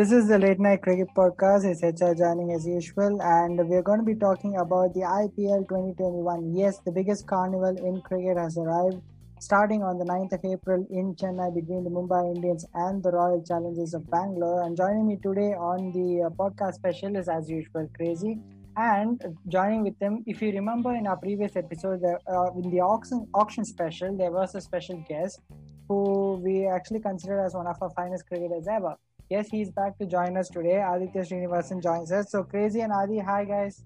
This is the Late Night Cricket Podcast. It's HR joining as usual, and we're going to be talking about the IPL 2021. Yes, the biggest carnival in cricket has arrived, starting on the 9th of April in Chennai between the Mumbai Indians and the Royal Challengers of Bangalore. And joining me today on the uh, podcast special is, as usual, Crazy. And joining with them, if you remember in our previous episode, uh, in the auction, auction special, there was a special guest who we actually considered as one of our finest cricketers ever. Yes, he's back to join us today. Aditya Srinivasan joins us. So crazy and Adi, hi guys.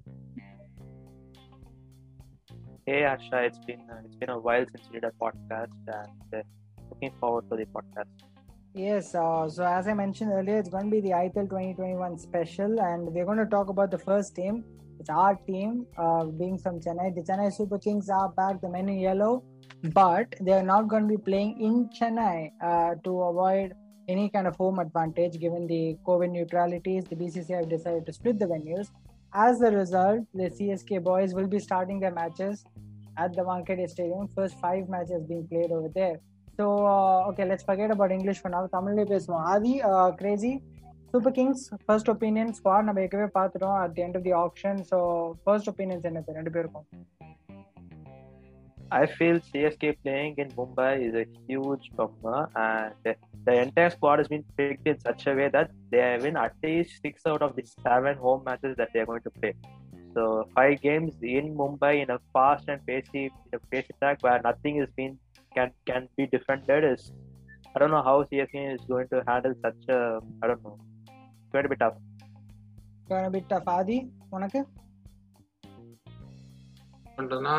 Hey Asha, it's been uh, it's been a while since we did a podcast, and uh, looking forward to the podcast. Yes, uh, so as I mentioned earlier, it's going to be the IPL 2021 special, and we're going to talk about the first team. It's our team, uh, being from Chennai. The Chennai Super Kings are back, the men in yellow, but they're not going to be playing in Chennai uh, to avoid any kind of home advantage given the COVID neutralities. The BCCI have decided to split the venues. As a result, the CSK boys will be starting their matches at the Wankhede Stadium. First five matches being played over there. So, uh, okay, let's forget about English for now. தமிழ்லேயே பேசுவோம் Aadhi crazy super kings first opinion squad நம்ம ஏற்கனவே பார்த்துட்டோம் at the end of the option so first opinions என்னது ரெண்டு பேருக்கும் I feel CSK playing in Mumbai is a huge bummer, and the entire squad has been picked in such a way that they win at least six out of the seven home matches that they are going to play. So five games in Mumbai in a fast and pacey, in a pace attack where nothing is been can can be defended is I don't know how CSK is going to handle such a I don't know. It's going to be tough. It's going to be tough. Adi, உனக்கு பண்றதுன்னா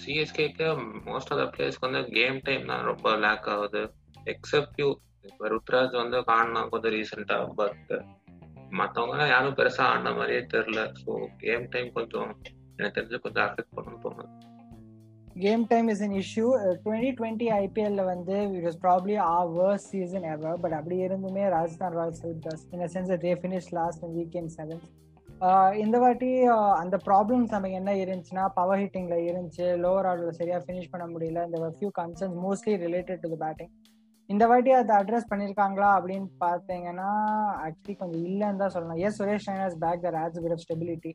சிஎஸ்கேக்கு most of the பிளேஸ்க்கு வந்து game time தான் ரொம்ப லேக் ஆகுது accept you இப்போ ருத்ராஜ் வந்து காணா கொஞ்சம் ரீசெண்டா பட் மற்றவங்க யாரும் பெருசா ஆடின மாதிரியே தெரியல. ஸோ கேம் டைம் கொஞ்சம் எனக்கு தெரிஞ்சு கொஞ்சம் அஃபெக்ட் பண்ணணும் தோணுது. Game time is an issue twenty twenty ஐபிஎல்ல வந்து it is probably a worse season ever but அப்படி இருந்துமே Rajasthan Royals help in sense they finish last weekend seventh இந்த வாட்டி அந்த ப்ராப்ளம்ஸ் நமக்கு என்ன இருந்துச்சுன்னா பவர் ஹிட்டிங்ல இருந்துச்சு. லோவர் ஆர்டர்ல சரியா ஃபினிஷ் பண்ண முடியல. இந்த few concerns mostly related to batting இந்த வாட்டி அதை அட்ரஸ் பண்ணிருக்காங்களா அப்படின்னு பார்த்தீங்கன்னா ஆக்சுவலி கொஞ்சம் இல்லைன்னு தான் சொல்லலாம் yes Suresh Raina's back there adds bit of stability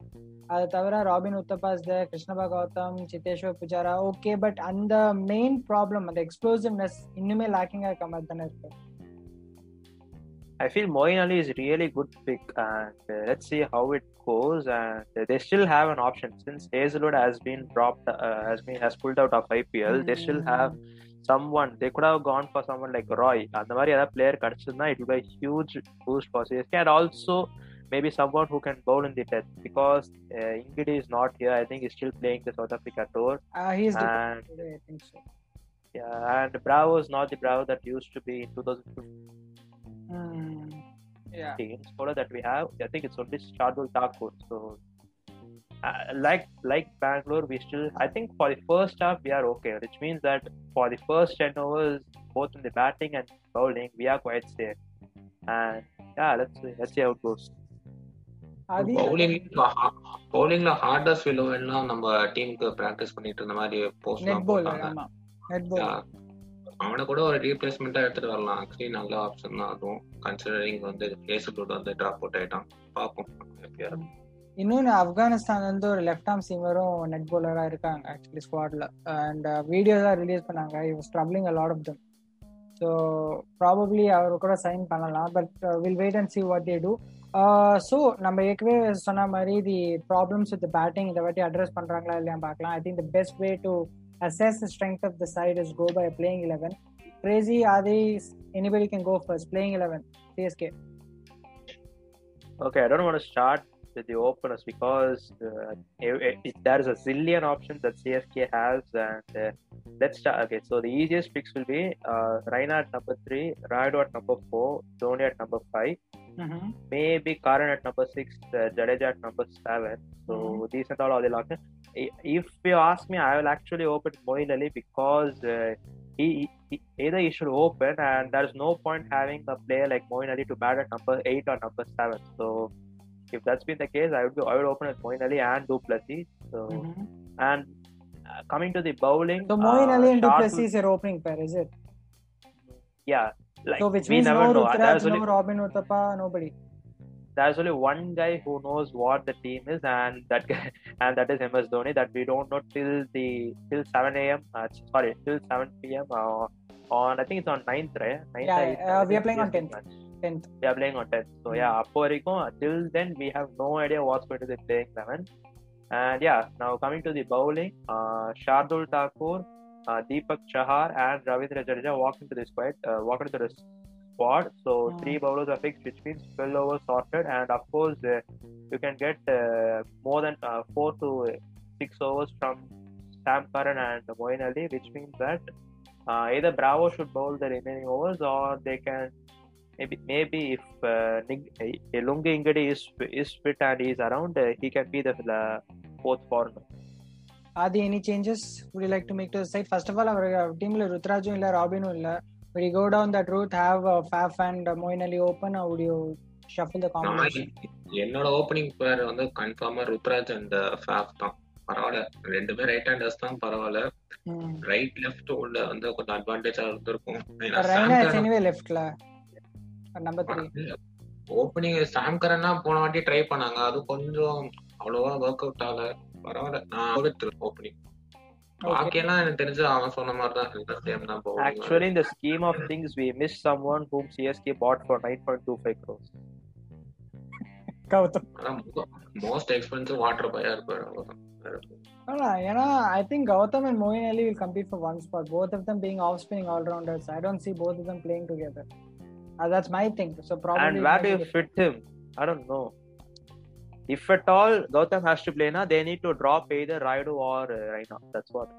அதை தவிர Robin Uthappa's the Krishnappa Gautham Siddheshwar Pujara okay but அந்த மெயின் ப்ராப்ளம் அந்த எக்ஸ்ப்ளோசிவ்னஸ் இன்னுமே லேக்கிங்கா இருக்க மாதிரி தானே இருக்கு I feel Moeen Ali is really good pick, and uh, let's see how it goes. And uh, they still have an option since Hazelwood has been dropped, uh, has been has pulled out of IPL. Mm-hmm. They still have someone. They could have gone for someone like Roy. And the other player கிடைச்சிருந்தா it would be a huge boost for CSK, and also maybe someone who can bowl in the death because uh, Ingidi is not here. I think he's still playing the South Africa tour. Uh, he's and, today, I think so. Yeah, and Bravo is not the Bravo that used to be in 2015. Mm, yeah. Scholar that we have, I think it's only Shardul Thakur. So, uh, like like Bangalore, we still I think for the first half we are okay, which means that for the first ten overs, both in the batting and bowling, we are quite safe. And yeah, let's see, let's see how it goes. Bowling பவுலிங்ல hardest விலோ எல்லாம் நம்ம டீமுக்கு practice பண்ணிட்டு இருந்த மாதிரி post போட்டாங்க அவனை கூட ஒரு ரீப்ளேஸ்மெண்டா எடுத்துட்டு வரலாம் ஆக்சுவலி நல்ல ஆப்ஷன் தான் அதுவும் கன்சிடரிங் வந்து ஹேசல்வுட் வந்து டிராப் அவுட் ஆயிட்டான் பார்ப்போம் இன்னொன்னு ஆப்கானிஸ்தான் வந்து ஒரு லெஃப்ட் ஆர்ம் சீமரும் நெட் போலராக இருக்காங்க ஆக்சுவலி ஸ்குவாட்ல அண்ட் வீடியோ தான் ரிலீஸ் பண்ணாங்க he was troubling a lot of them so probably அவர் கூட சைன் பண்ணலாம் but will wait and see what they do so நம்ம ஏற்கனவே சொன்ன மாதிரி தி ப்ராப்ளம்ஸ் வித் பேட்டிங் இதை வாட்டி அட்ரஸ் பண்ணுறாங்களா இல்லையா பார்க்கலாம் I think the best way to assess strength of the the is go by playing playing 11. Crazy, Adi, anybody can go first. Playing 11, CSK. Okay, I don't want start the openers because uh, it, it, there is a zillion options that CSK has, and uh, let's start. Okay, so the easiest picks will be uh, Raina at number three, Raido at number four, Dhoni at number 5 mm-hmm. maybe Karan at number six, uh, Jadeja at number seven. So mm-hmm. these are all the options if you ask me, I will actually open Moeen Ali because uh, he, he, either he should open and there's no point having a player like Ali to bat at number eight or number seven. So if that's been the case, I would be, I would open with Moeen Ali and Duplessis. So mm-hmm. and uh, coming to the bowling, so uh, Ali and Duplessis is your opening pair, is it? Yeah, like so which we means never no know. Rutraj, no only Robin Uthappa, nobody. there's only one guy who knows what the team is, and that guy, and that is MS Dhoni. That we don't know till the till 7 a.m. Uh, sorry, till 7 p.m. Uh, on I think it's on 9th, right? 9th Yeah, or 8th, uh, we are playing on CSK 10th. match. 10th. They are playing on 10th. So, yeah, up mm-hmm. till then, we have no idea what's going to be playing 11. And yeah, now coming to the bowling, uh, Shardul Thakur, uh, Deepak Chahar, and Ravindra Jadeja walked into the squad. Uh, walked into the squad. So hmm. three bowlers are fixed, which means 12 sorted. And of course, uh, you can get uh, more than four to six overs from Sam Curran and Moin Ali, which means that either Bravo should bowl the remaining overs or they can maybe maybe if uh, uh, Lungi Ingadi is is fit and he is around, uh, he can be the uh, fourth foreigner. Are there any changes would you like to make to the side? First of all, our uh, team la Rutrajum illa Robin illa. Would you go down that route, have uh, Faf and uh, Moeen Ali open, or would you shuffle the combination? என்னோட opening pair வந்து கன்ஃபார்மா Ruturaj and Faf தான் பரவாயில்ல ரெண்டுமே right handers தான் பரவாயில்ல Hmm. Right left உள்ள வந்து கொஞ்சம் அட்வான்டேஜா இருந்திருக்கும் ஏன்னா Sam number three. Opening Sam கரன்னா போன வாட்டி ட்ரை பண்ணாங்க அது கொஞ்சம் அவ்வளவா ஒர்க் அவுட் ஆகல பரவாயில்ல நான் ஓப்பனிங் பாக்கியெல்லாம் எனக்கு தெரிஞ்சு அவன் சொன்ன மாதிரி தான் இந்த சேம் தான் bowling. Actually, in the scheme of things, we missed someone whom CSK bought for 9.25 crores. Gautam. அதான் மோஸ்ட் எக்ஸ்பென்சிவ் வாட்டர் பையா இருப்பாரு. No, no, I think Gautam and Moeen Ali will compete for one spot. Both of them being off-spinning all-rounders. I don't see both of them playing together. Uh, that's my thing. So probably. and where do you fit him? I don't know. If at all Gautam has to play now, they need to drop either Raidu or uh, Raina. That's what.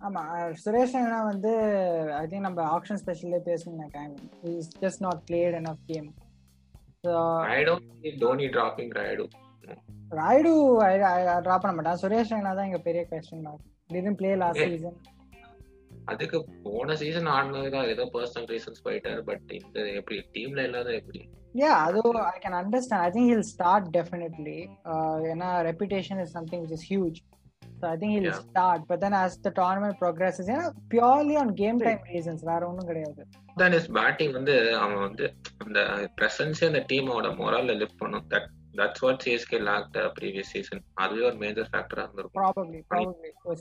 ஆமா அஹ் சுரேஷ் ரெய்னா வந்து I think நம்ம action ஸ்பெஷல்லே பேசணும் நினைக்கிறேன் is just not played in of game so I don't see Dhoni dropping Rayudu Rayudu drop பண்ண மாட்டான் சுரேஷ் ரெய்னா தான் இங்க பெரிய question mark didn't play last Yeah. Season அதுக்கு போன சீசன் ஆடினதுதான். ஏதோ பர்சனல் ரீசன்ஸ் போயிட்டாரு. பட் இந்த எப்படி டீம்ல இல்லாத எப்படி? யா அது I can understand I think he'll start definitely ஏன்னா reputation is something which is huge so I think he'll. Start but then as the tournament progresses ஏன்னா purely on game time reasons வேற ஒன்றும் கிடையாது. தான் is batting வந்து அவன் வந்து அந்த பிரசன்ஸே அந்த டீமோட மொரால லிஃப்ட் பண்ணும். That that's what CSK lacked previous season அதுவே ஒரு மேஜர் ஃபேக்டரா இருந்திருக்கும். ப்ராபப்ளி ப்ராபப்ளி ஒரு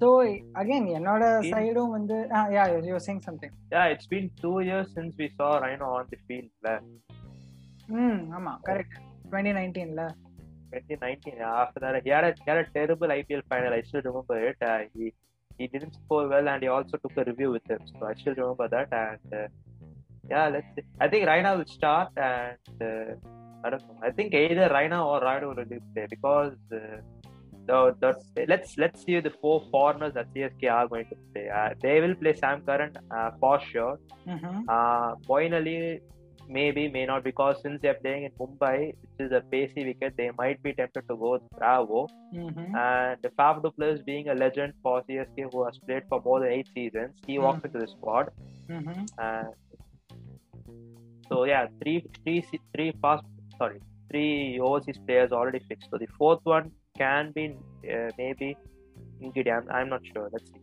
So again, Yenoda Saidu and the, ah, yeah, you were saying something. Yeah, it's been two years since we saw Rhino on the field. Hmm, ama, oh. correct. 2019 la. 2019. After that, he had a, he had terrible IPL final. I still remember it. Uh, he he didn't score well, and he also took a review with him. So I still remember that. And uh, yeah, let's. I think Raina will start, and uh, I don't know. I think either Raina or Radu will replay because the, let's let's see the four foreigners that CSK are going to play. Uh, they will play Sam Curran uh, for sure. Uh, Moeen Ali maybe may not because since they're playing in Mumbai, which is a pacey wicket, they might be tempted to go Bravo. And Faf du Plessis being a legend for CSK who has played for more than eight seasons, he Hmm. walked into the squad. And so yeah, three three three three fast sorry three overseas players already fixed. So the fourth one can be uh, maybe Ngidi. I'm, I'm not sure. Let's see.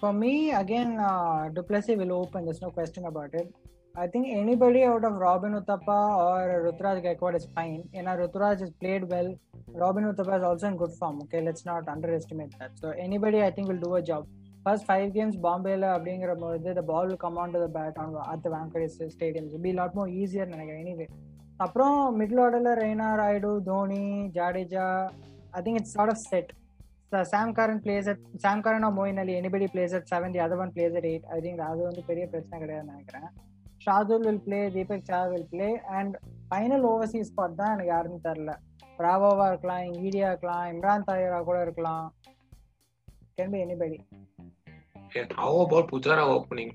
For me, again, uh, Duplessis will open. There's no question about it. I think anybody out of Robin Uthappa or Rutraj Gaikwad is fine. You know, Rutraj has played well. Robin Uthappa is also in good form. Okay, let's not underestimate that. So anybody, I think, will do a job. First five games, Bombay அப்படிங்கிற போது the ball will come onto the bat on at the Wankhede Stadium. It will be a lot more easier நினைக்கிறேன் anyway. அப்புறம் middle ஆர்டர்ல Raina Rayudu Dhoni Jadeja I think it's sort of set Sam Curran plays at Sam Curran or Moeen Ali anybody plays at seven the other one plays at eight I think அது வந்து பெரிய பிரச்சனை கிடையாதுன்னு நினைக்கிறேன். Shardul will play Deepak Chahar will play and final overseas spot தான் எனக்கு யாருன்னு தெரில பிராவோவா இருக்கலாம் இங்கீடியா இருக்கலாம் இம்ரான் தாயரா கூட இருக்கலாம். Can be anybody how about Pujara opening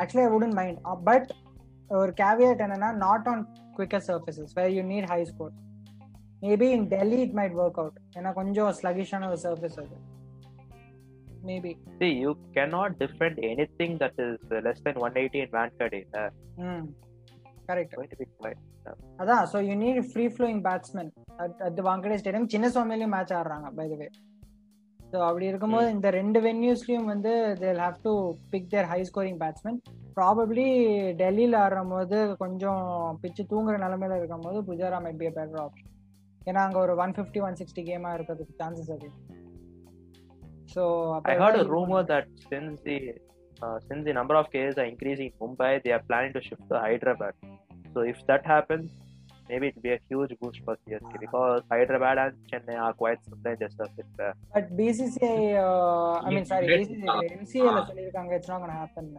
actually I wouldn't mind but ஒரு கேவியட் என்னன்னா not on quicker surfaces where you need high score maybe in Delhi it might work out ஏன்னா கொஞ்சம் ஸ்லகிஷான ஒரு சர்ஃபேஸ் அது. Maybe See, you cannot defend anything that is uh, less than 180 in Wankhede. Uh, ம் correct. அதான் so you need free flowing batsman at the Wankhede stadium சின்ன சுவாமிலையும் match ஆடுறாங்க பை த வே ஸோ அப்படி இருக்கும்போது இந்த ரெண்டு வென்யூஸ்லயும் வந்து they'll have to pick their high scoring batsman probably டெல்லியில் ஆடுறும் போது கொஞ்சம் பிச்சு தூங்குற நிலமையில இருக்கும் போது Pujara might be better option ஏன்னா அங்க ஒரு ஒன் ஃபிஃப்டி ஒன் சிக்ஸ்டி கேமா இருக்கிறதுக்கு சான்சஸ் அது so I heard a rumor that since the uh, since the number of cases are increasing in Mumbai, they are planning to shift to Hyderabad. So if that happens, maybe it will be a huge boost for CSK because Hyderabad and Chennai are quite similar just a bit there. But BCCI I mean sorry Great. BCCI எம்சிஏல சொல்லியிருக்காங்க it's not happen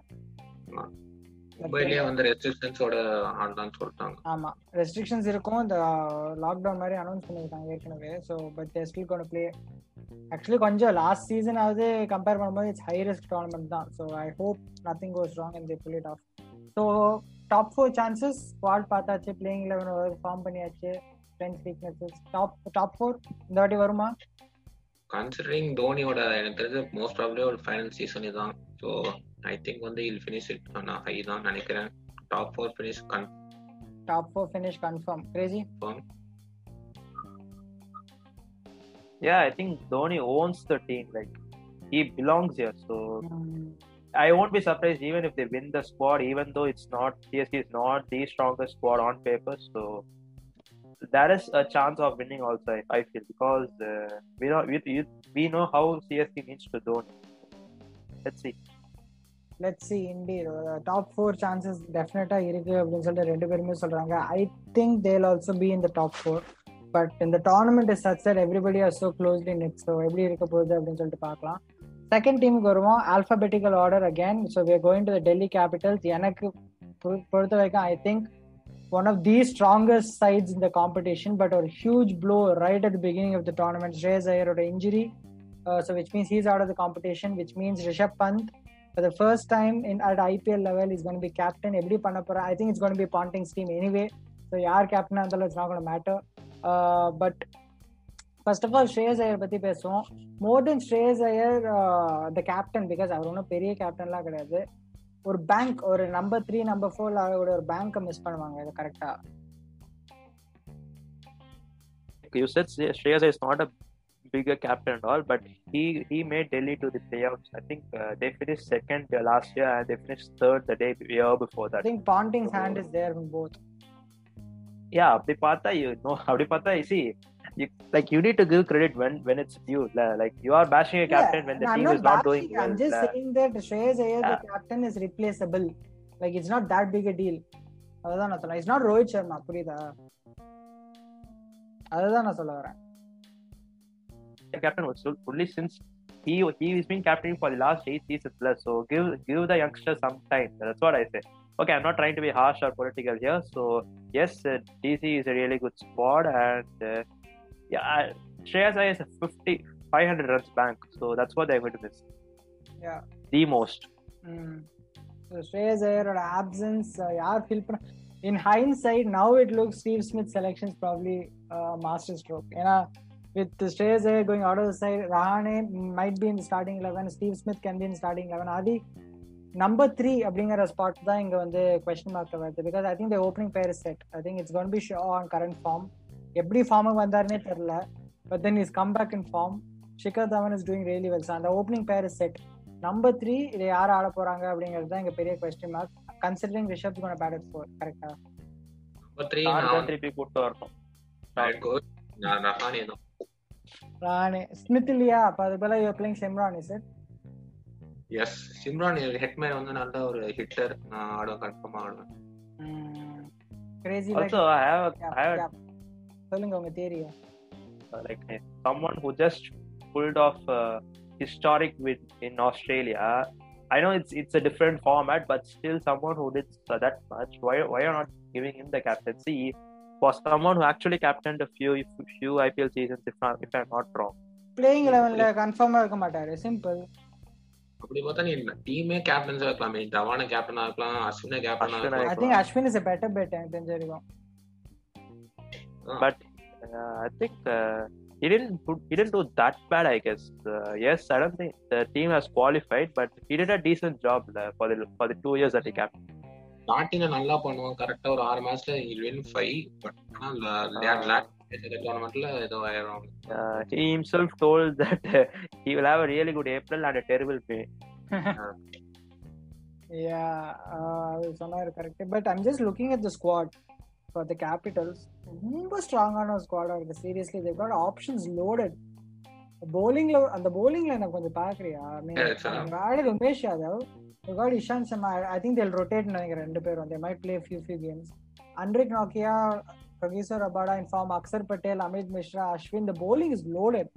மும்பைலயே வந்து ரெஸ்ட்ரிக்ஷன்ஸோட ஆடலாம்னு சொல்லிட்டாங்க. ஆமா. Restrictions இருக்கும். இந்த lockdown மாதிரி announce பண்ணிருக்காங்க ஏற்கனவே. So but still gonna play actually கொஞ்சம் லாஸ்ட் சீசன் ஆகுது. கம்பேர் பண்ணும்போது இட்ஸ் ஹை ரிஸ்க் டோர்னமெண்ட் தான். So I hope nothing goes wrong in the pull it off so top four chances squad பார்த்தாச்சு. Playing eleven form பண்ணியாச்சு. Friends weaknesses top top four இந்த வாட்டி வருமா? Considering தோனியோட எனக்கு தெரிஞ்ச மோஸ்ட் ப்ராப்ளி ஒரு ஃபைனல் சீசன் இதுதான் ஸோ ஐ திங்க் வந்து இல் ஃபினிஷ் இட் நான் ஹை தான் நினைக்கிறேன் top four finish top four finish confirm crazy confirm Yeah, I think Dhoni owns the team. Like he belongs here. So I won't be surprised even if they win the squad, even though it's not CSK is not the strongest squad on paper. So there is a chance of winning also. I, I feel because uh, we know we, we, we know how CSK needs to Dhoni. Let's see. Let's see in the top four chances டெஃபினட்டா இருக்கு அப்படின்னு சொல்லிட்டு ரெண்டு பேருமே சொல்றாங்க. I think they'll also be in the top four but இந்த tournament is such that everybody are so closely knit so எப்படி இருக்க போகுது அப்படின்னு சொல்லிட்டு பார்க்கலாம். செகண்ட் டீமுக்கு வருவோம். Alphabetical order again so we going to the Delhi Capitals எனக்கு பொ- பொறுத்த வரைக்கும் I think one of the strongest sides இந்த காம்படிஷன் பட் ஒரு huge blow right at beginning of the tournament Shreyas ஐயரோட injury so which means he's out of the competition which means Rishabh Pant for the first time in at IPL level is gonna be captain எப்படி பண்ண போற? I think it's gonna be Ponting's team anyway so யார் கேப்டனாக இருந்தாலும் it's not matter but first of all Shreyas Iyer பற்றி பேசுவோம். More then Shreyas Iyer the captain because அவர் ஒன்றும் பெரிய கேப்டன்லாம் கிடையாது. ஒரு பேங்க் ஒரு நம்பர் த்ரீ நம்பர் ஃபோர்ல ஆகக்கூடிய ஒரு பேங்க்கை மிஸ் பண்ணுவாங்க இது கரெக்டாக You said Shreyas is not a bigger captain and all, but he he made Delhi to the playoffs. I think uh, they finished second uh, last year and they finished third the day year before I that. think Ponting's hand is there in both Yeah, அப்படி பார்த்தா you know அப்படி பார்த்தா you see you, like you need to give credit when when it's due. La- Like you are bashing a captain when the I'm team not is not bashing, doing well. I'm just La- saying that Shreyas Iyer, Yeah. the captain, is replaceable. Like it's not that big a deal. அதுதான் நான் சொல்றேன் it's not Rohit Sharma புரியுதா அதுதான் நான் சொல்ல வரேன் the captain was so- only since he he has been captain for the last eight seasons plus. So give give the youngster some time. That's what I say. Okay, I'm not trying to be harsh or political here. So yes, uh, DC is a really good squad, and uh, yeah, Shreyas Iyer is a 50, 500 runs bank. So that's what they're going to miss. Yeah. The most. Shreyas ஐயரோட options யார் feel பண்ண in hindsight now it look Steve Smith selections probably master stroke ஏன்னா with Iyer going out of side Rahane might be in starting eleven Steve Smith can be in starting eleven அது number three அப்படிங்கிற spot தான் இங்க வந்து question mark வருது. Because I think the opening pair set I think it's gonna be show on current form எப்படி ஃபார்முக்கு வந்தாருன்னே தெரியல. But then is come back in form Shikhar Dhawan is doing really well அந்த opening pair set number three இதை யார் ஆட போறாங்க அப்படிங்கிறது தான் இங்க பெரிய question mark considering Rishabh gonna bat at four கரெக்டா நம்பர் த்ரீ நான் திருப்பி கூப்பிட்டு வரணும் நான் ரஹானே தான். ராணே ஸ்மித் இல்லையா அப்ப அது போல you playing Shimron is it yes Shimron Hetmyer வந்து நல்ல ஒரு ஹிட்டர் நான் ஆடுவேன் கன்ஃபார்மா ஆடுவேன் crazy Also, I have a- I have a சொல்லுங்க உங்க தேரிய uh, like uh, someone who just pulled off uh, historic win in Australia. I know it's it's a different format, but still someone who did uh, that much. Why why are not giving him the captaincy For someone who actually captained a few few IPL seasons, if not, if I'm not wrong. Playing லெவன்ல கன்ஃபார்மா இருக்க மாட்டாரு simple அப்படி பார்த்தா நீ டீமே கேப்டன்ஸா இருக்கலாமே தவான கேப்டனா இருக்கலாம் அஸ்வினா கேப்டனா அஸ்வினா ஐ இருக்கலாம் think Ashwin is a better bet எனக்கு தெரிஞ்ச வரைக்கும் But uh, I think uh, he didn't put, he didn't do that bad. I guess uh, yes, I don't think the team has qualified, but he did a decent job uh, for the for the two years that he captained. ஸ்டார்டிங்ல நல்லா பண்ணுவான். கரெக்டா ஒரு ஆறு மேட்ச்ல win five but டோர்னமெண்ட்ல ஏதோ ஆயிரும். Uh, he himself told that uh, he will have a really good April and a terrible May. Yeah, uh, அது சொன்னாரு correct but I'm just looking at the squad for the Capitals ரொம்ப ஸ்ட்ராங்கான ஸ்குவாடா இருக்கு. Seriously they got options loaded bowlingல அந்த bowlingல எனக்கு கொஞ்சம் பாக்குறியா uh, ஆடல் Umesh Yadav Ishant Sharma I think they'll rotate நினைக்கிறேன் ரெண்டு பேரும் they might play few few games Anrich நாக்கியா Kagiso Rabada in form, Aksar Patel, Amit Mishra, Ashwin. The bowling is loaded.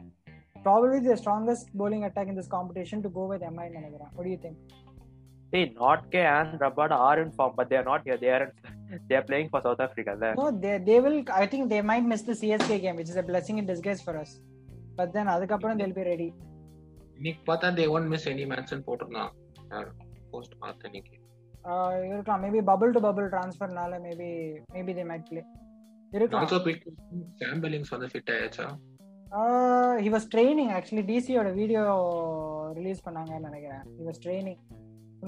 Probably the strongest bowling attack in this competition to go with MI Nanagra. What do you think? See, Notke and Rabada are in form, but they are not here. They are they are playing for South Africa. There. No, they they will. I think they might miss the CSK game, which is a blessing in disguise for us. But then அதுக்கப்புறம் they'll be ready. இன்னைக்கு பார்த்தா they one miss any match போட்டிருந்தான் post பார்த்த இன்னைக்கு Uh, இருக்கலாம் maybe bubble to bubble ட்ரான்ஸ்ஃபர்னால maybe maybe they might play இருக்கலாம் also big Sam Billings வந்து fit ஆயாச்சா ஹி வாஸ் ட்ரைனிங் ஆக்சுவலி டிசியோட வீடியோ ரிலீஸ் பண்ணாங்கன்னு நினைக்கிறேன் he was training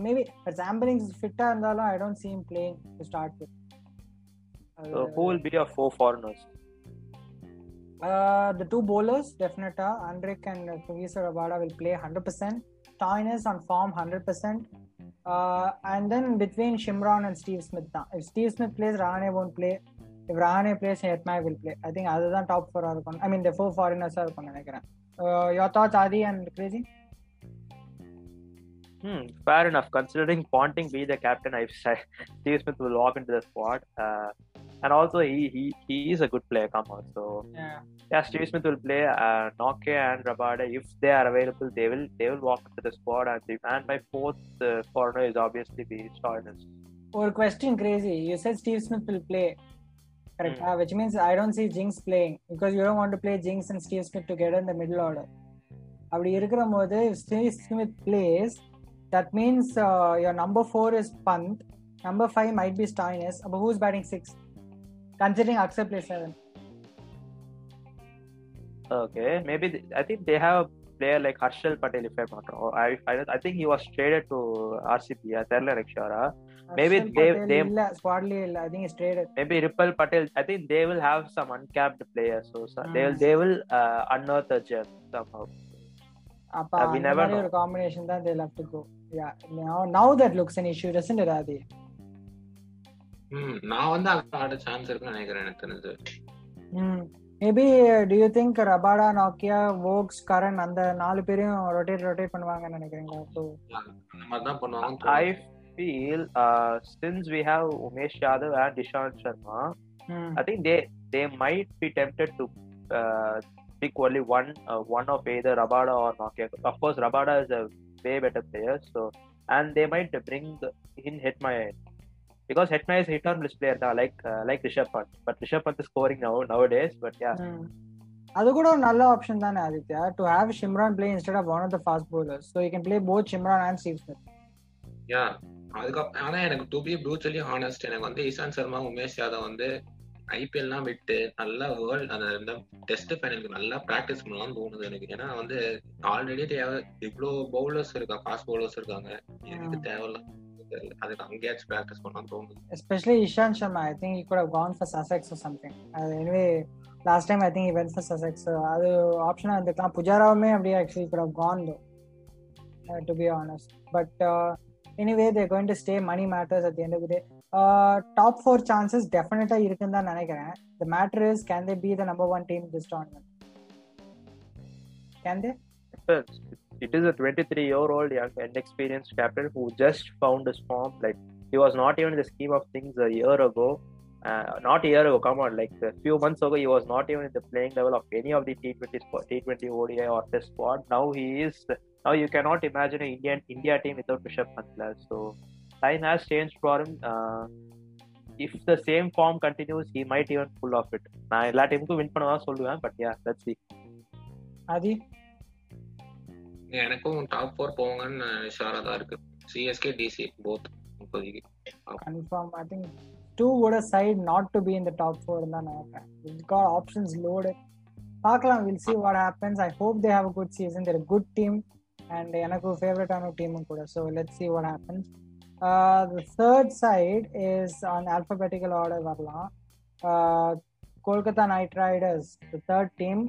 maybe Sam Billings ஃபிட்டா இருந்தாலும் I don't seem playing to start with So, who will be your four foreigners? Uh, the two bowlers, definitely, Andrik and Kugisa Rabada will play 100%. Stoinis on form 100%. Uh, and then between Shimron and Steve Smith. Na. If Steve Smith plays, Rahane won't play. If Rahane plays, Hetmai will play. I think other than top four I mean, the four foreigners are going to uh, Your thoughts, are Adi and Crazy? Hmm, fair enough. Considering Ponting be the captain, I Steve Smith will walk into the squad. Uh, and also, he, he he is a good player. Come on, so Yeah. yeah, Steve Smith will play. Uh, Nokia and Rabada, if they are available, they will they will walk into the squad. And, the, and my fourth uh, foreigner is obviously the Stoinis. Or question, Crazy. You said Steve Smith will play. Correct. Uh, which means I don't see Jinx playing because you don't want to play Jinx and Steve Smith together in the middle order. அப்படி இருக்கிற போது if Steve Smith plays that means uh, your number four is Pant number five might be Stoinis but who's batting six considering Axel plays seven Okay, maybe th- I think they have a player like Harshal Patel, if I'm not wrong. I I, I think he was traded to RCB. தெரியல எனக்கு sure. Maybe Harshal they- Patel they- இல்ல squadலயே இல்ல I think he's traded Maybe Ripple Patel. I think they will have some uncapped players, so, so they will Mm. they will uh, unearth a gem somehow. அப்ப Uh, அந்த மாதிரி. ஒரு combination தான் they'll have to go yeah now, now that looks an issue doesn't it Adi நான் வந்து ஆட chance இருக்குன்னு நினைக்கிறேன் எனக்கு தெரிஞ்சு Hmm. Maybe uh, do you think Rabada, Nokia, Vokes, Karan அந்த நாலு பேரையும் ரொட்டேட் ரொட்டேட் பண்ணுவாங்கன்னு நினைக்கிறீங்களா தான் பண்ணுவாங்க I feel uh, since we have Umesh Yadav and Ishant Sharma, hmm. I think they they might be tempted to uh, pick only one uh, one of either Rabada or Nokia. Of course, Rabada is a way better player, so and they because Hetmaya is a hit or miss player uh, like Rishabh Pant. But Rishabh Pant is scoring now nowadays. But yeah, Hmm. அது கூட ஒரு நல்ல option தானே Aditya. To have Shimron play instead of one of the fast bowlers. So you can play both Shimron and Steve Smith yeah அதுக்கப்புறம் ஆனா எனக்கு to be ப்ரூச்சலி honest எனக்கு வந்து இஷாந்த் சர்மா உமேஷ் யாதவ் வந்து ஐபிஎல்லாம் விட்டு நல்லா வேர்ல்ட் அந்த இந்த டெஸ்ட் ஃபைனலுக்கு நல்லா ப்ராக்டிஸ் பண்ணலாம்னு தோணுது எனக்கு. ஏன்னா வந்து ஆல்ரெடி தேவை இவ்வளோ பவுலர்ஸ் இருக்கா ஃபாஸ்ட் பவுலர்ஸ் இருக்காங்க. எதுக்கு தேவையில்ல தெரியல அதுக்கு அங்கேயாச்சும் ப்ராக்டிஸ் பண்ணலாம்னு தோணுது. Especially Ishant Sharma I think கூட கான் ஃபார் சசெக்ஸ் சம்திங் அது anyway last time I think went for Sussex அது ஆப்ஷனாக இருந்துக்கலாம். புஜாராவுமே அப்படியே ஆக்சுவலி கூட gone to be honest but anyway they're going to stay money matters at end of day top four chances டெஃபினட்டா இருக்குன்னு தான் நினைக்கிறேன். The matter is can they be the number one team this tournament can they it is a 23 year old young inexperienced captain who just found his form. Like he was not even in the scheme of things a year ago. Uh, not a year ago, come on, like a few months ago, he was not even in the playing level of any of the T20 squad, T20 ODI or Test squad. Now he is. Now you cannot imagine an Indian India team without Rishabh Pant. So time has changed for him. Uh, if the same form continues, he might even pull off it. நான் எல்லா டீமுக்கும் win பண்ணதான் சொல்லுவேன் but yeah let's see Aadhi எனக்கும் top four போவாங்கன்னு ஷாரா தான் இருக்கு. சிஎஸ்கே டிசி போத் இப்போதைக்கு confirm I think two would side not to be in the top four தான் நினைக்கிறேன் இட்ஸ் காட் ஆப்ஷன்ஸ் லோடு பார்க்கலாம் will see what happens I hope they have good season they're good team and எனக்கு ஃபேவரட்டான டீமும் கூட. So let see what happens the third side is on alphabetical order வரலாம். Kolkata Knight Riders third team.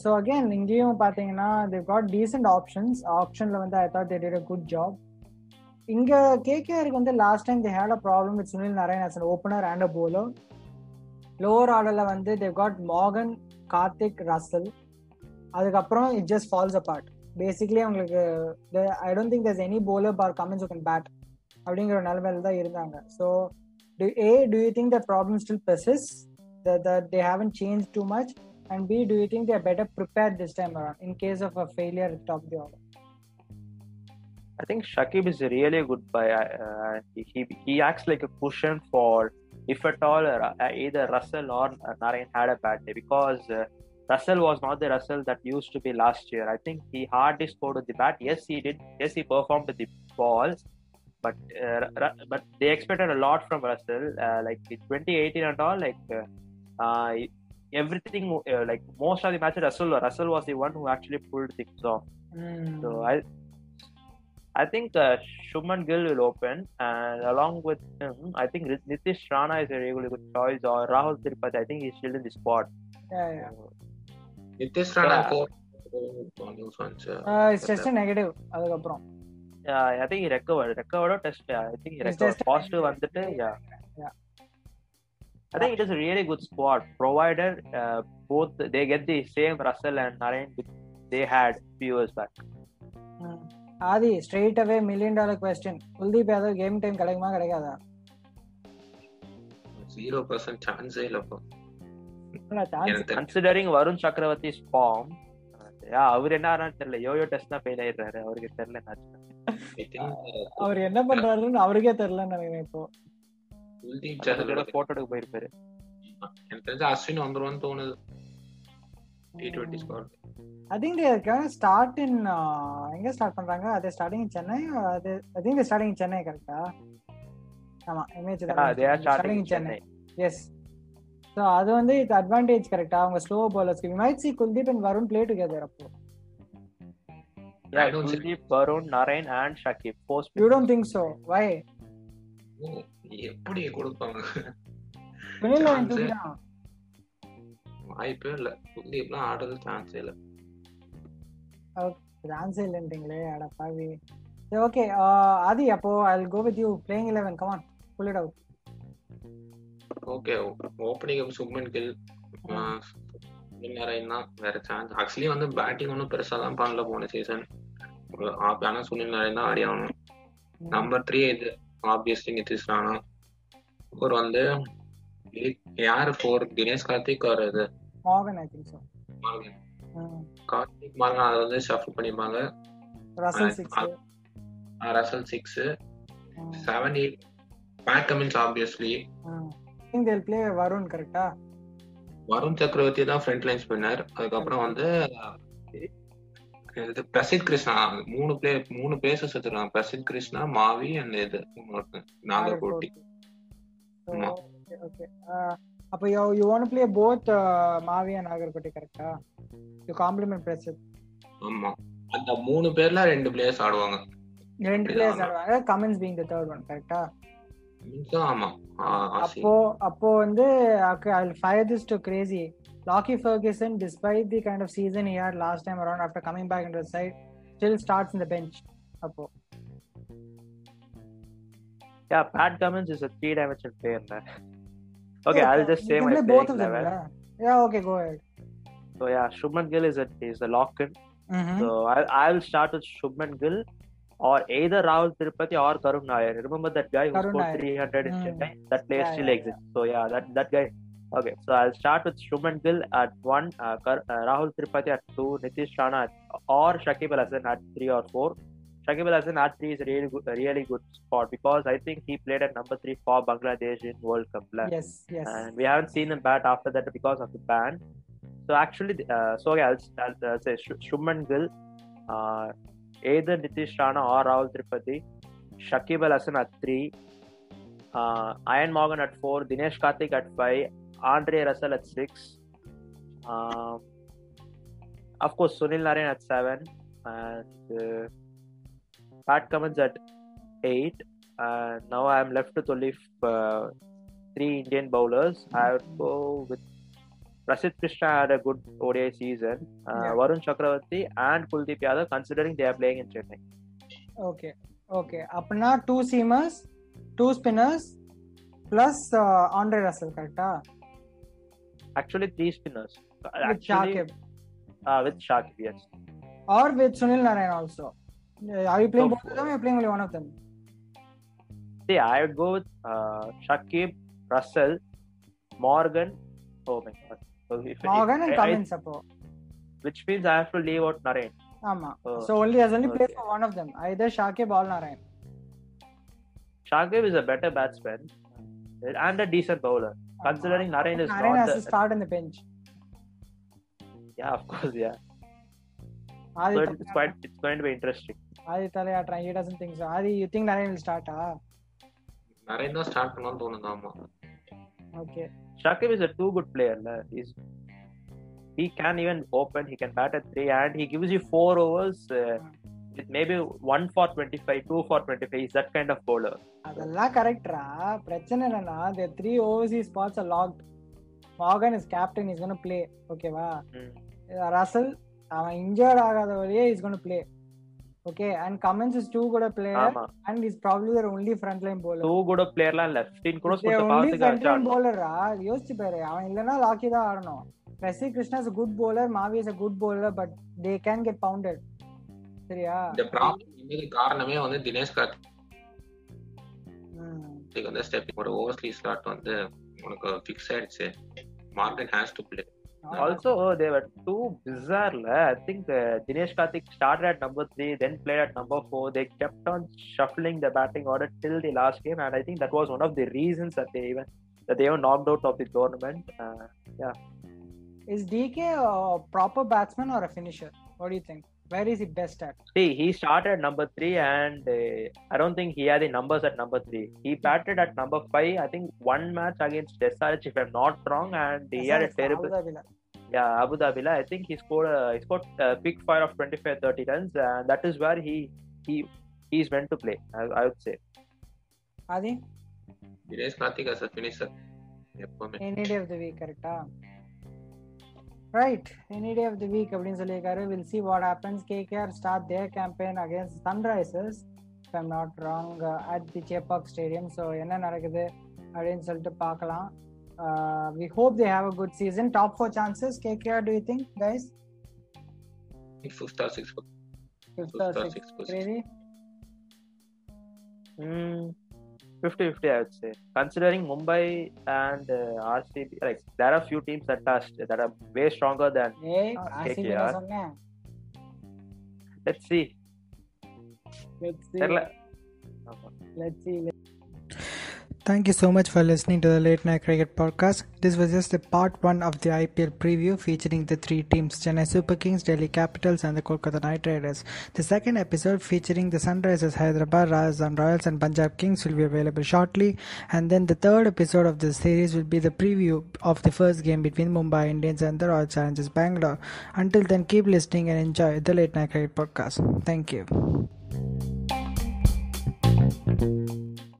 So again இங்கேயும் பார்த்தீங்கன்னா they got decent options ஆப்ஷனில் வந்து I thought they did a good job இங்கே கேகேஆருக்கு வந்து last time they had a problem with Sunil Narayan as opener and a bowler lower ஆர்டரில் வந்து they got Morgan Karthik Russell அதுக்கப்புறம் it just falls a part basically அவங்களுக்கு I don't think there's any bowler bar Cummins can bat அப்படிங்கிற ஒரு நிலைமையில தான் இருந்தாங்க. So a do you think the problem still persists they they change too much and b do you think they're better prepared this time around in case of a failure at top the order I think Shakib is a really good buy. Uh, he, he acts like a cushion for if at all uh, either Russell or Narayan had a bad day because uh, Russell was not the Russell that used to be last year. I think he hardly scored with the bat. Yes, he did. Yes, he performed with the ball, but uh, but they expected a lot from Russell. Uh, like in 2018 and all, like uh, uh, everything, uh, like most of the matches, Russell Russell was the one who actually pulled things off. Hmm. So I I think uh, Shuman Gill will open, and along with him, I think Nitish Rana is a really good choice, or Rahul Tirupati. I think he's still in the squad. yeah yeah Nitish Rana Yeah. கோ news வந்துச்சு uh, it's just a negative அதுக்கப்புறம் Yeah, I think he recovered. Recovered or test? Yeah, I think he He's recovered. tested. Positive வந்துட்டு, yeah. I think it is a really good squad, provided uh, both they get the same Russell and Narayan they had few years back. Aadhi straight away million dollar question Kuldeep Yadav game time கிடைக்குமா கிடைக்காதா? Zero percent சான்ஸே இல்லப்பா Varun Chakravarti's form, yeah, அவர் என்ன தெரியல. YoYo test தான் fail ஆயிடுறாரு. அவருக்கு தெரியல அவர் என்ன பண்றாருன்னு அவருக்கே தெரியலன்னு நினைக்கிறேன் இப்போ. போட்டோ எடுக்க போயிருப்பாரு. எனக்கு தெரிஞ்சு அஸ்வின் வந்துருவான்னு தோணுது. ஐ திங்க் ஸ்டார்ட் இன் எங்க ஸ்டார்ட் பண்றாங்க? அது ஸ்டார்டிங் சென்னை அது ஐ திங்க் ஸ்டார்டிங் சென்னை கரெக்டா ஆமா image starting Chennai. Yes so அது வந்து இது அட்வான்டேஜ் கரெக்டா அவங்க slow பவுலர்ஸ்க்கு we might see Kuldeep and Varun play together அப்போ. Narayan and Shakib. Four you don't think so why எப்படி கொடுப்பாங்க? வாய்ப்பே இல்ல. குல்தீப்லாம் ஆடுறது சான்ஸே இல்ல. ஆன்சர் இல்லைன்றீங்களே அட பாவி. ஓகே ஆதி அப்போ I go with you playing eleven come on pull it out okay opening Shubman Gill தான் வேற சான்ஸ் ஆக்சுவலி வந்து பேட்டிங் ஒன்றும் பெருசா தான் பண்ணல போன சீசன் ஆனா சுனில் நாராயண் தான் ஆடி ஆகணும். நம்பர் த்ரீ இது. ஆப்வியஸ்லி நிதிஷ் ராணா ஃபோர் வந்து யாரு ஃபோர் தினேஷ் கார்த்திக் ஒரு இது Morgan I think so Morgan Karthik Morgan அதை வந்து ஷஃபிள் பண்ணிப்பாங்க. Russell six Russell six seven eight Pat Cummins obviously think they'll play Varun கரெக்டா வருண் சக்கரவர்த்தி தான் ஃப்ரண்ட் லைன் ஸ்பின்னர் அதுக்கப்புறம் வந்து இது பிரசித் கிருஷ்ணா. மூணு பிளே மூணு பிளேசஸ் வச்சிருக்காங்க பிரசித் கிருஷ்ணா மாவி அண்ட் இது. நாகர்கோட்டி. ஓகே அப்போ you you want play both Mavi and நாகர்கோட்டை கரெக்டா யூ காம்ப்ளிமெண்ட் பிரசித். ஆமா. அந்த மூணு பேர்ல ரெண்டு பிளேயர்ஸ் ஆடுவாங்க. ரெண்டு பிளேயர்ஸ் ஆடுவாங்க. Cummins being the third one கரெக்டா Means ஆமா. அப்போ அப்போ வந்து I fire this to crazy Lockie Ferguson, despite the kind of season he had last time around after coming back into the side, still starts in the bench. Appo. Yeah, Pat Cummins is a three-dimensional player. Man. Okay, yeah, I'll just say my both of them. Yeah. yeah, okay, go ahead. So yeah, Shubman Gill is a is a lock in. Mm-hmm. So I'll I'll start with Shubman Gill or either Rahul Tirupati or Karun Nair. Remember that guy who scored 300 in. Mm. Chennai? That player yeah, still yeah, exists. Yeah. So yeah, that that guy Okay, so I'll start with Shubman Gill at one, uh, Kar- uh, Rahul Tirupati at two, Nitish Rana at, or Shakib Al Hasan at three or four. Shakib Al Hasan at three is a really good, really good spot because I think he played at number three for Bangladesh in World Cup. yes yes and we haven't seen him bat after that because of the ban. So actually, uh, so yeah, I'll, I'll, uh say Sh- Shubman Gill, uh, either Nitish Rana or Rahul Tripathi, Shakib Al Hasan at three, uh, Ian Morgan at four, Dinesh Karthik at five, Andre Russell at six. Um, of course, Sunil Narayan at seven, and uh, Pat Cummins at eight. And now I am left with only uh, three Indian bowlers. I would go with Prasid Krishna had a good ODI season. Uh, yeah. Varun Chakravarti and Kuldeep Yadav, considering they are playing in Chennai. Okay, okay. Apna two seamers, two spinners, plus uh, Andre Russell, correct? actually three spinners. Uh, with Shakib. Uh, with Shakib, yes. Or with Sunil Narayan also. Uh, are you playing both of them or are you playing only one of them? See, I would go with uh, Shakib, Russell, Morgan. Oh my god. So if, Morgan and Cummins, suppose. Which means I have to leave out Narayan. Ama. So, so only has only okay. played for one of them, either Shakib or Narayan. Shakib is a better batsman and a decent bowler. Considering Narain is Narayan not has the, to start in the bench yeah, of course, yeah. Aadhi So it's quite it's going to be interesting. Aadhi தலையாட்டுறான் he doesn't think so Aadhi you think Narayan will start ah நிறைய தான் start பண்ணலாம்னு தோணுது ஆமா okay Shakib is a too good player. la. He's he can even open. He can bat at three, and he gives you four overs uh, with maybe one for twenty-five, two for twenty-five. He's that kind of bowler. அதெல்லாம் கரெக்டா பிரச்சனை என்னன்னா the three overseas spots are locked. Morgan is captain is gone play ஓகேவா. Russell அவன் injured ஆகாத வரையே is gone play okay and Cummins is too good player and is probably their only front line bowler. Too good பிளேயர்லாம் இல்ல. Fifteen cross They கொடுத்து பாத்துக்க bowler-ஆ? யோசிச்சு பாரு அவன் இல்லனா லாக்கி தான் ஆடணும். Prasidh Krishna is good bowler Mavi is a good bowler but they can get pounded சரியா இந்த ப்ராப்ளம் காரணமே வந்து தினேஷ் கார்த்திக். வந்து ஸ்டெப் ஒரு ஓவர்ஸ்லீ ஸ்லாட் வந்து உனக்கு ஃபிக்ஸ் ஆயிடுச்சு Morgan has to play were too bizarre. la. I think uh, Dinesh Karthik started at number three, then played at number four. They kept on shuffling the batting order till the last game, and I think that was one of the reasons that they even that they were knocked out of the tournament. Uh, Is DK a proper batsman or a finisher? What do you think? Where is he best at? See, he started number three, and uh, I don't think he had the numbers at number three. He hmm. batted at number five. I think one match against SRH, if I'm not wrong, and he SRH, had a terrible. Yeah, Abu Dhabi. I think he scored. He scored a big fire of 25, 30 runs, and that is where he he he's meant to play. I, I would say. Adi. Dinesh Karthik as a. Any day of the week, correct? Ah? Right any day of the week அப்படின்னு சொல்லியிருக்காரு. Will see what happens KKR start their campaign against Sunrisers if I'm not wrong at the Chepauk stadium so என்ன நடக்குது அப்படின்னு சொல்லிட்டு பார்க்கலாம். We hope they have a good season top four chances KKR do you think guys fifth or six fifth or. Gravy mm, 50 50 i would say considering mumbai and uh, rcb like there are few teams that are that are way stronger than ஏய் Ah, RCB KKR. நான் சொன்னேன் let's see Let's see. தெரியல. Let's see. Thank you so much for listening to the Late Night Cricket Podcast. This was just the part one of the IPL preview featuring the three teams Chennai Super Kings, Delhi Capitals, and the Kolkata Knight Riders. The second episode featuring the Sunrisers Hyderabad, Rajasthan Royals, and Punjab Kings will be available shortly. And then the third episode of this series will be the preview of the first game between Mumbai Indians and the Royal Challengers Bangalore. Until then, keep listening and enjoy the Late Night Cricket Podcast. Thank you.